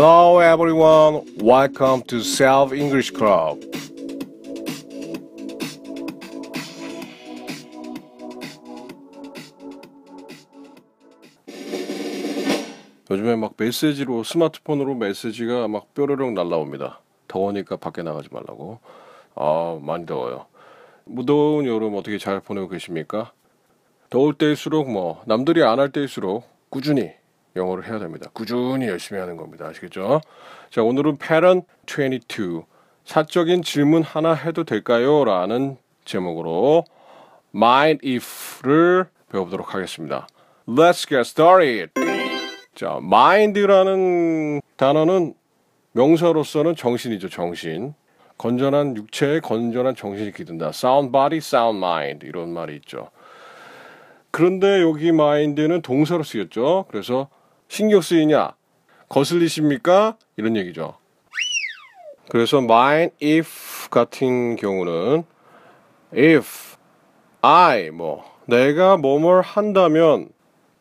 Hello everyone, welcome to Self English Club. 요즘에 막 메시지로 스마트폰으로 메시지가 막 뾰로롱 날라옵니다. 더우니까 밖에 나가지 말라고. 아 많이 더워요. 무더운 여름 어떻게 잘 보내고 계십니까? 더울 때일수록 뭐 남들이 안 할 때일수록 꾸준히 영어를 해야 됩니다. 꾸준히 열심히 하는 겁니다. 아시겠죠? 자 오늘은 pattern 22 사적인 질문 하나 해도 될까요? 라는 제목으로 mind if를 배워보도록 하겠습니다. Let's get started. 자, mind라는 단어는 명사로서는 정신이죠, 정신. 건전한 육체에 건전한 정신이 기든다. sound body, sound mind 이런 말이 있죠. 그런데 여기 mind는 동사로 쓰였죠. 그래서 신경 쓰이냐? 거슬리십니까? 이런 얘기죠. 그래서 mind if 같은 경우는 if I 뭐 내가 뭐뭘 한다면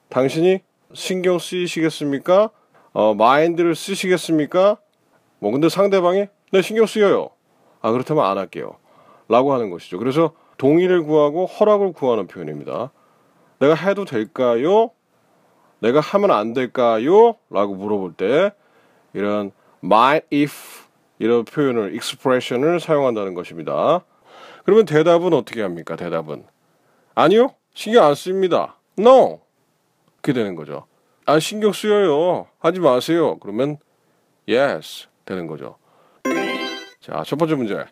당신이 신경 쓰이시겠습니까? 어, 마인드를 쓰시겠습니까? 뭐 근데 상대방이 네 신경 쓰여요. 아 그렇다면 안 할게요. 라고 하는 것이죠. 그래서 동의를 구하고 허락을 구하는 표현입니다. 내가 해도 될까요? 내가 하면 안 될까요? 라고 물어볼 때 이런 might if 이런 표현을 expression을 사용한다는 것입니다. 그러면 대답은 어떻게 합니까? 대답은 아니요. 신경 안 씁니다. No. 그렇게 되는 거죠. 아 신경 쓰여요. 하지 마세요. 그러면 yes 되는 거죠. 자, 첫 번째 문제.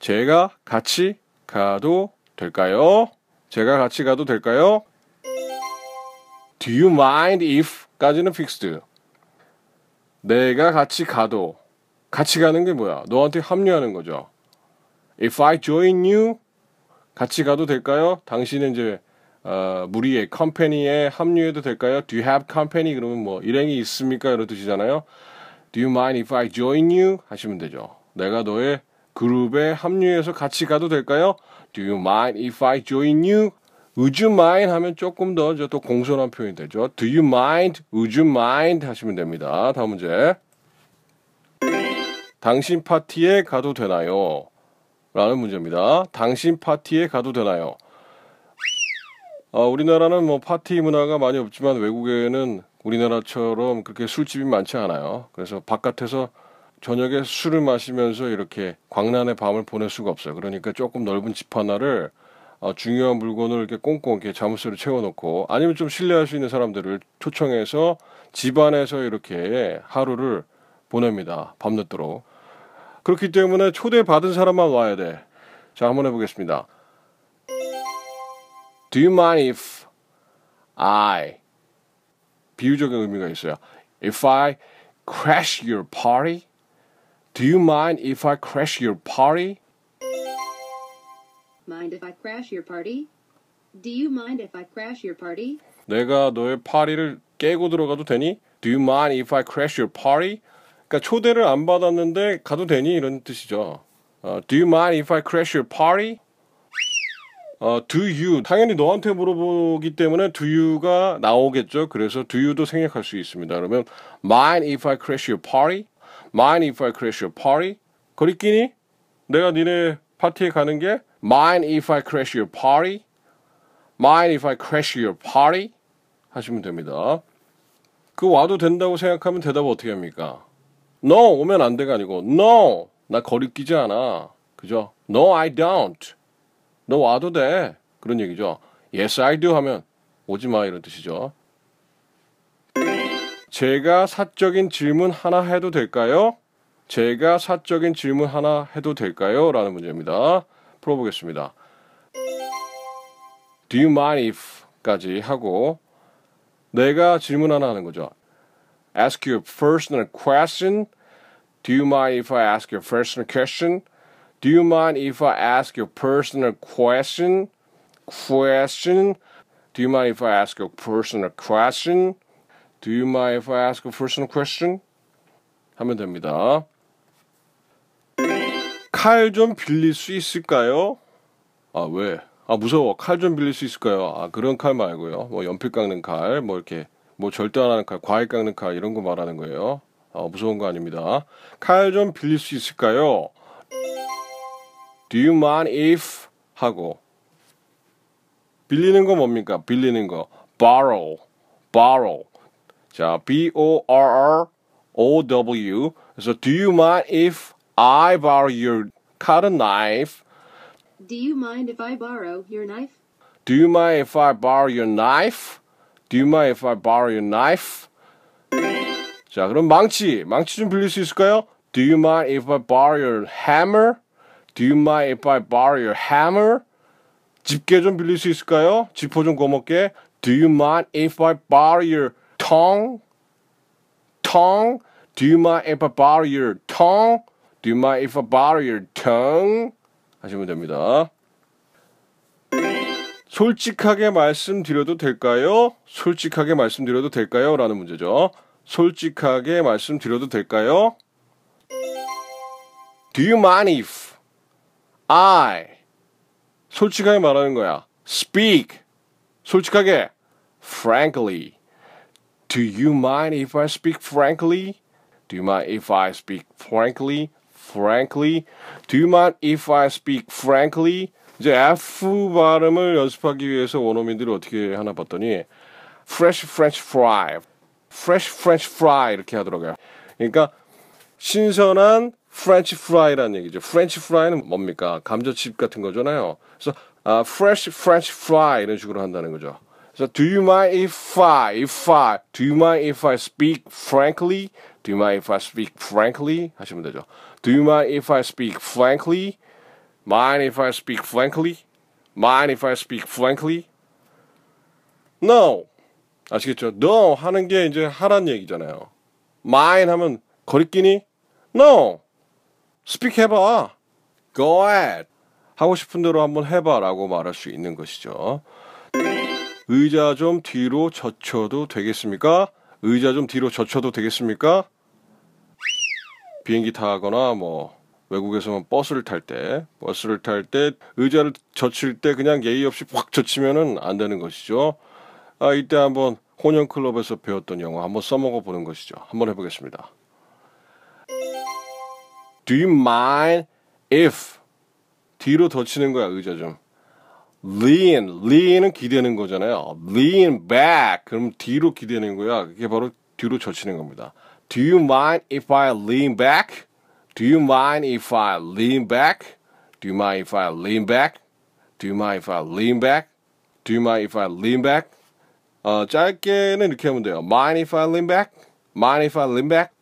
제가 같이 가도 될까요? 제가 같이 가도 될까요? Do you mind if 까지는 fixed. 내가 같이 가도 같이 가는 게 뭐야? 너한테 합류하는 거죠. If I join you 같이 가도 될까요? 당신은 이제 어, 무리의 company에 합류해도 될까요? Do you have company? 그러면 뭐 일행이 있습니까? 이런 뜻이잖아요. Do you mind if I join you? 하시면 되죠. 내가 너의 그룹에 합류해서 같이 가도 될까요? Do you mind if I join you? Would you mind 하면 조금 더 또 공손한 표현이 되죠. Do you mind? Would you mind? 하시면 됩니다. 다음 문제. 당신 파티에 가도 되나요? 라는 문제입니다. 당신 파티에 가도 되나요? 어, 우리나라는 뭐 파티 문화가 많이 없지만 외국에는 우리나라처럼 그렇게 술집이 많지 않아요. 그래서 바깥에서 저녁에 술을 마시면서 이렇게 광란의 밤을 보낼 수가 없어요. 그러니까 조금 넓은 집 하나를 어, 중요한 물건을 이렇게 꽁꽁 이렇게 자물쇠로 채워놓고 아니면 좀 신뢰할 수 있는 사람들을 초청해서 집 안에서 이렇게 하루를 보냅니다. 밤늦도록. 그렇기 때문에 초대받은 사람만 와야 돼. 자, 한번 해보겠습니다. Do you mind if I 비유적인 의미가 있어요. If I crash your party? Do you mind if I crash your party? Mind if I crash your party? Do you mind if I crash your party? 내가 너의 파리를 깨고 들어가도 되니? Do you mind if I crash your party? 그러니까 초대를 안 받았는데 가도 되니 이런 뜻이죠. 어, do you mind if I crash your party? 어, do you 당연히 너한테 물어보기 때문에 do you가 나오겠죠. 그래서 do you도 생략할 수 있습니다. 그러면 mind if I crash your party? mind if I crash your party? 거리끼니 내가 니네 파티에 가는 게 mind if I crash your party? mind if I crash your party? 하시면 됩니다. 그 와도 된다고 생각하면 대답을 어떻게 합니까? No 오면 안 돼가 아니고 No 나 거리 끼지 않아. 그죠? No I don't. 너 와도 돼. 그런 얘기죠. Yes, I do 하면 오지 마 이런 뜻이죠. 제가 사적인 질문 하나 해도 될까요? 제가 사적인 질문 하나 해도 될까요? 라는 문제입니다. 풀어보겠습니다. Do you mind if 까지 하고 내가 질문 하나 하는 거죠. Ask you a personal question. Do you mind if I ask you a personal question? Do you mind if I ask you a personal question? Question. Do you mind if I ask you a personal question? Do you mind if I ask a personal question? 하면 됩니다. 칼 좀 빌릴 수 있을까요? 아, 왜? 아, 무서워. 칼 좀 빌릴 수 있을까요? 아, 그런 칼 말고요. 뭐 연필 깎는 칼, 뭐 이렇게 뭐 절대 안 하는 칼, 과일 깎는 칼 이런 거 말하는 거예요. 어, 무서운 거 아닙니다. 칼 좀 빌릴 수 있을까요? Do you mind if 하고 빌리는 거 뭡니까? 빌리는 거 borrow, borrow. 자, B O R R O W. 그래서 do you mind if I borrow your cutting knife? Do you mind if I borrow your knife? Do you mind if I borrow your knife? Do you mind if I borrow your knife? 자, 그럼 망치. 망치 좀 빌릴 수 있을까요? Do you mind if I borrow your hammer? Do you mind if I borrow your hammer? 집게 좀 빌릴 수 있을까요? 지퍼 좀 거먹게. Do you mind if I borrow your tongue? tongue? Do you mind if I borrow your tongue? Do you mind if I borrow your tongue? 하시면 됩니다. 솔직하게 말씀드려도 될까요? 솔직하게 말씀드려도 될까요? 라는 문제죠. 솔직하게 말씀드려도 될까요? Do you mind if I 솔직하게 말하는 거야. Speak 솔직하게 frankly Do you mind if I speak frankly? Do you mind if I speak frankly? Frankly? Do you mind if I speak frankly? 이제 F 발음을 연습하기 위해서 원어민들이 어떻게 하나 봤더니 fresh French fry, fresh French fry 이렇게 하더라고요. 그러니까 신선한 프렌치 프라이라는 얘기죠. 프렌치 프라이는 뭡니까? 감자칩 같은 거잖아요. 그래서 아, fresh French fry 이런 식으로 한다는 거죠. 그래서 do you mind if I, if I, do you mind if I speak frankly? Do you mind if I speak frankly? 하시면 되죠. Do you mind if I speak frankly? Mind if I speak frankly? Mind if I speak frankly? No. 아시겠죠? No 하는 게 이제 하란 얘기잖아요. Mind 하면 거리끼니? No. Speak 해봐. Go ahead. 하고 싶은 대로 한번 해봐라고 말할 수 있는 것이죠. 의자 좀 뒤로 젖혀도 되겠습니까? 의자 좀 뒤로 젖혀도 되겠습니까? 비행기 타거나 뭐 외국에서는 버스를 탈 때, 버스를 탈 때 의자를 젖힐 때 그냥 예의 없이 확 젖히면은 안 되는 것이죠. 아, 이때 한번 혼연 클럽에서 배웠던 영어 한번 써먹어 보는 것이죠. 한번 해보겠습니다. Do you mind if 뒤로 젖히는 거야 의자 좀. lean, lean은 기대는 거잖아요. lean back, 그럼 뒤로 기대는 거야. 그게 바로 뒤로 젖히는 겁니다. Do you mind if I lean back? Do you mind if I lean back? Do you mind if I lean back? Do you mind if I lean back? Do you mind if I lean back? 어, 짧게는 이렇게 하면 돼요. Mind if I lean back? Mind if I lean back?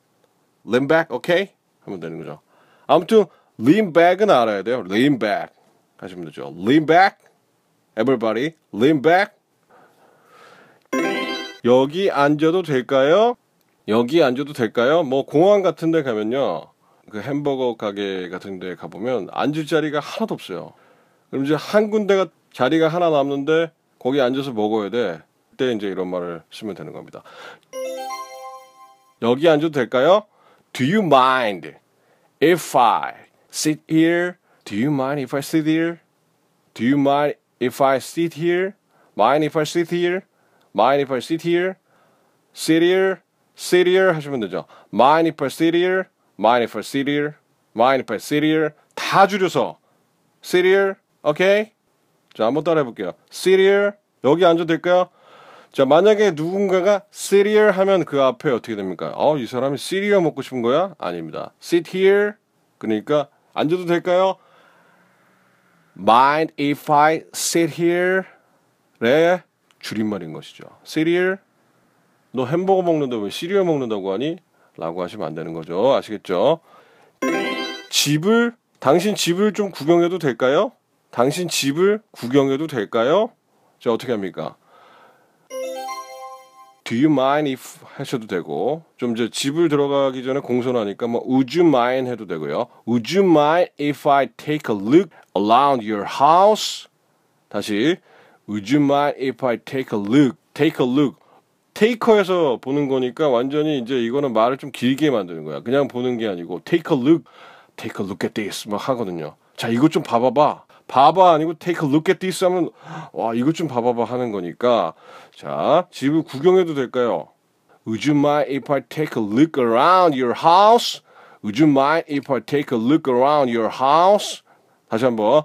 Lean back, okay? 하면 되는 거죠. 아무튼 lean back은 알아야 돼요. lean back 하시면 되죠. lean back. Everybody, lean back. 여기 앉아도 될까요? 여기 앉아도 될까요? 뭐 공항 같은 데 가면요. 그 햄버거 가게 같은 데 가보면 앉을 자리가 하나도 없어요. 그럼 이제 한 군데가 자리가 하나 남는데 거기 앉아서 먹어야 돼. 그때 이제 이런 말을 쓰면 되는 겁니다. 여기 앉아도 될까요? Do you mind if I sit here? Do you mind if I sit here? Do you mind if I sit here? Mind if I sit here? Mind if I sit here? Sit here? Sit here 하시면 되죠. Mind if I sit here? Mind if I sit here? Mind if I sit here? 다 줄여서 here, okay? 자, 한번 따라 해 볼게요. sit here, 여기 앉아도 될까요? 자, 만약에 누군가가 sit here 하면 그 앞에 어떻게 됩니까? 어, 이 사람이 시리얼 먹고 싶은 거야? 아닙니다. sit here, 그러니까 앉아도 될까요? Mind if I sit here?의 줄임말인 것이죠. sit here? 너 햄버거 먹는다 왜 시리얼 먹는다고 하니? 라고 하시면 안 되는 거죠. 아시겠죠? 집을 당신 집을 좀 구경해도 될까요? 당신 집을 구경해도 될까요? 자, 어떻게 합니까? Do you mind if 하셔도 되고 좀 이제 집을 들어가기 전에 공손하니까 뭐 Would you mind 해도 되고요. Would you mind if I take a look around your house? 다시 Would you mind if I take a look? Take a look. 테이커에서 보는 거니까 완전히 이제 이거는 말을 좀 길게 만드는 거야. 그냥 보는 게 아니고 take a look, take a look at this 막 하거든요. 자, 이것 좀 봐봐봐. 봐봐 아니고 take a look at this 하면 와 이것 좀 봐봐봐 하는 거니까 자 집을 구경해도 될까요? Would you mind if I take a look around your house? Would you mind if I take a look around your house? 다시 한번.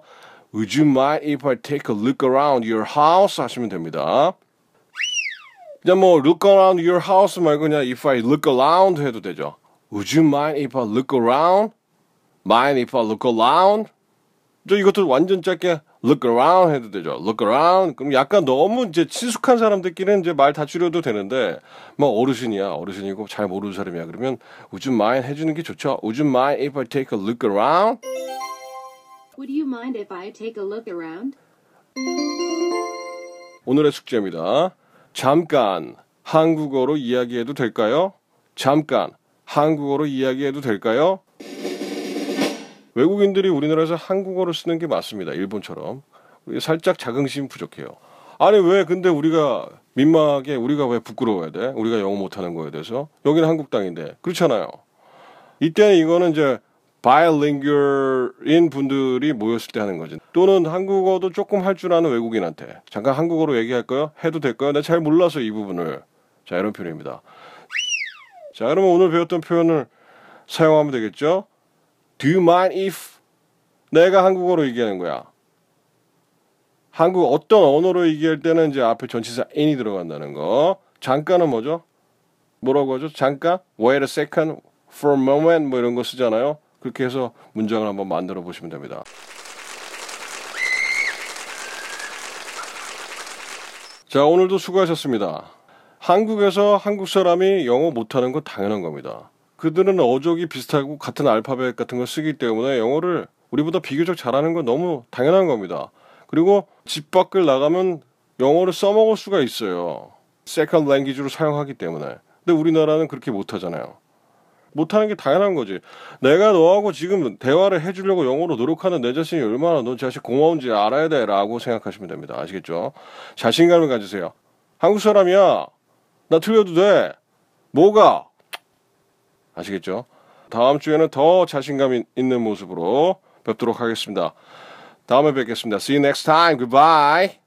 Would you mind if I take a look around your house? 하시면 됩니다. 그냥 뭐 look around your house 말고 그냥 if I look around 해도 되죠. Would you mind if I look around? Mind if I look around? 저 이것도 완전 짧게 look around 해도 되죠. look around. 그럼 약간 너무 이제 친숙한 사람들끼리는 이제 말 다 줄여도 되는데 뭐 어르신이야 어르신이고 잘 모르는 사람이야 그러면 would you mind 해주는 게 좋죠. Would you mind if I take a look around? Would you mind if I take a look around? 오늘의 숙제입니다. 잠깐 한국어로 이야기해도 될까요? 잠깐 한국어로 이야기해도 될까요? 외국인들이 우리나라에서 한국어를 쓰는 게 맞습니다. 일본처럼. 살짝 자긍심 부족해요. 아니 왜 근데 우리가 민망하게 우리가 왜 부끄러워야 돼? 우리가 영어 못하는 거에 대해서 여기는 한국 땅인데 그렇잖아요. 이때는 이거는 이제 bilingual인 분들이 모였을 때 하는 거지. 또는 한국어도 조금 할 줄 아는 외국인한테 잠깐 한국어로 얘기할까요? 해도 될까요? 나 잘 몰라서 이 부분을. 자 이런 표현입니다. 자 그러면 오늘 배웠던 표현을 사용하면 되겠죠? Do you mind if 내가 한국어로 얘기하는 거야. 한국 어떤 언어로 얘기할 때는 이제 앞에 전치사 in이 들어간다는 거. 잠깐은 뭐죠? 뭐라고 하죠? 잠깐? Wait a second, for a moment 뭐 이런 거 쓰잖아요. 그렇게 해서 문장을 한번 만들어 보시면 됩니다. 자, 오늘도 수고하셨습니다. 한국에서 한국 사람이 영어 못하는 건 당연한 겁니다. 그들은 어족이 비슷하고 같은 알파벳 같은 걸 쓰기 때문에 영어를 우리보다 비교적 잘하는 건 너무 당연한 겁니다. 그리고 집 밖을 나가면 영어를 써먹을 수가 있어요. second language로 사용하기 때문에. 근데 우리나라는 그렇게 못하잖아요. 못하는 게 당연한 거지. 내가 너하고 지금 대화를 해주려고 영어로 노력하는 내 자신이 얼마나 너 자신 고마운지 알아야 돼 라고 생각하시면 됩니다. 아시겠죠? 자신감을 가지세요. 한국 사람이야. 나 틀려도 돼. 뭐가? 아시겠죠? 다음 주에는 더 자신감 있는 모습으로 뵙도록 하겠습니다. 다음에 뵙겠습니다. See you next time. Goodbye.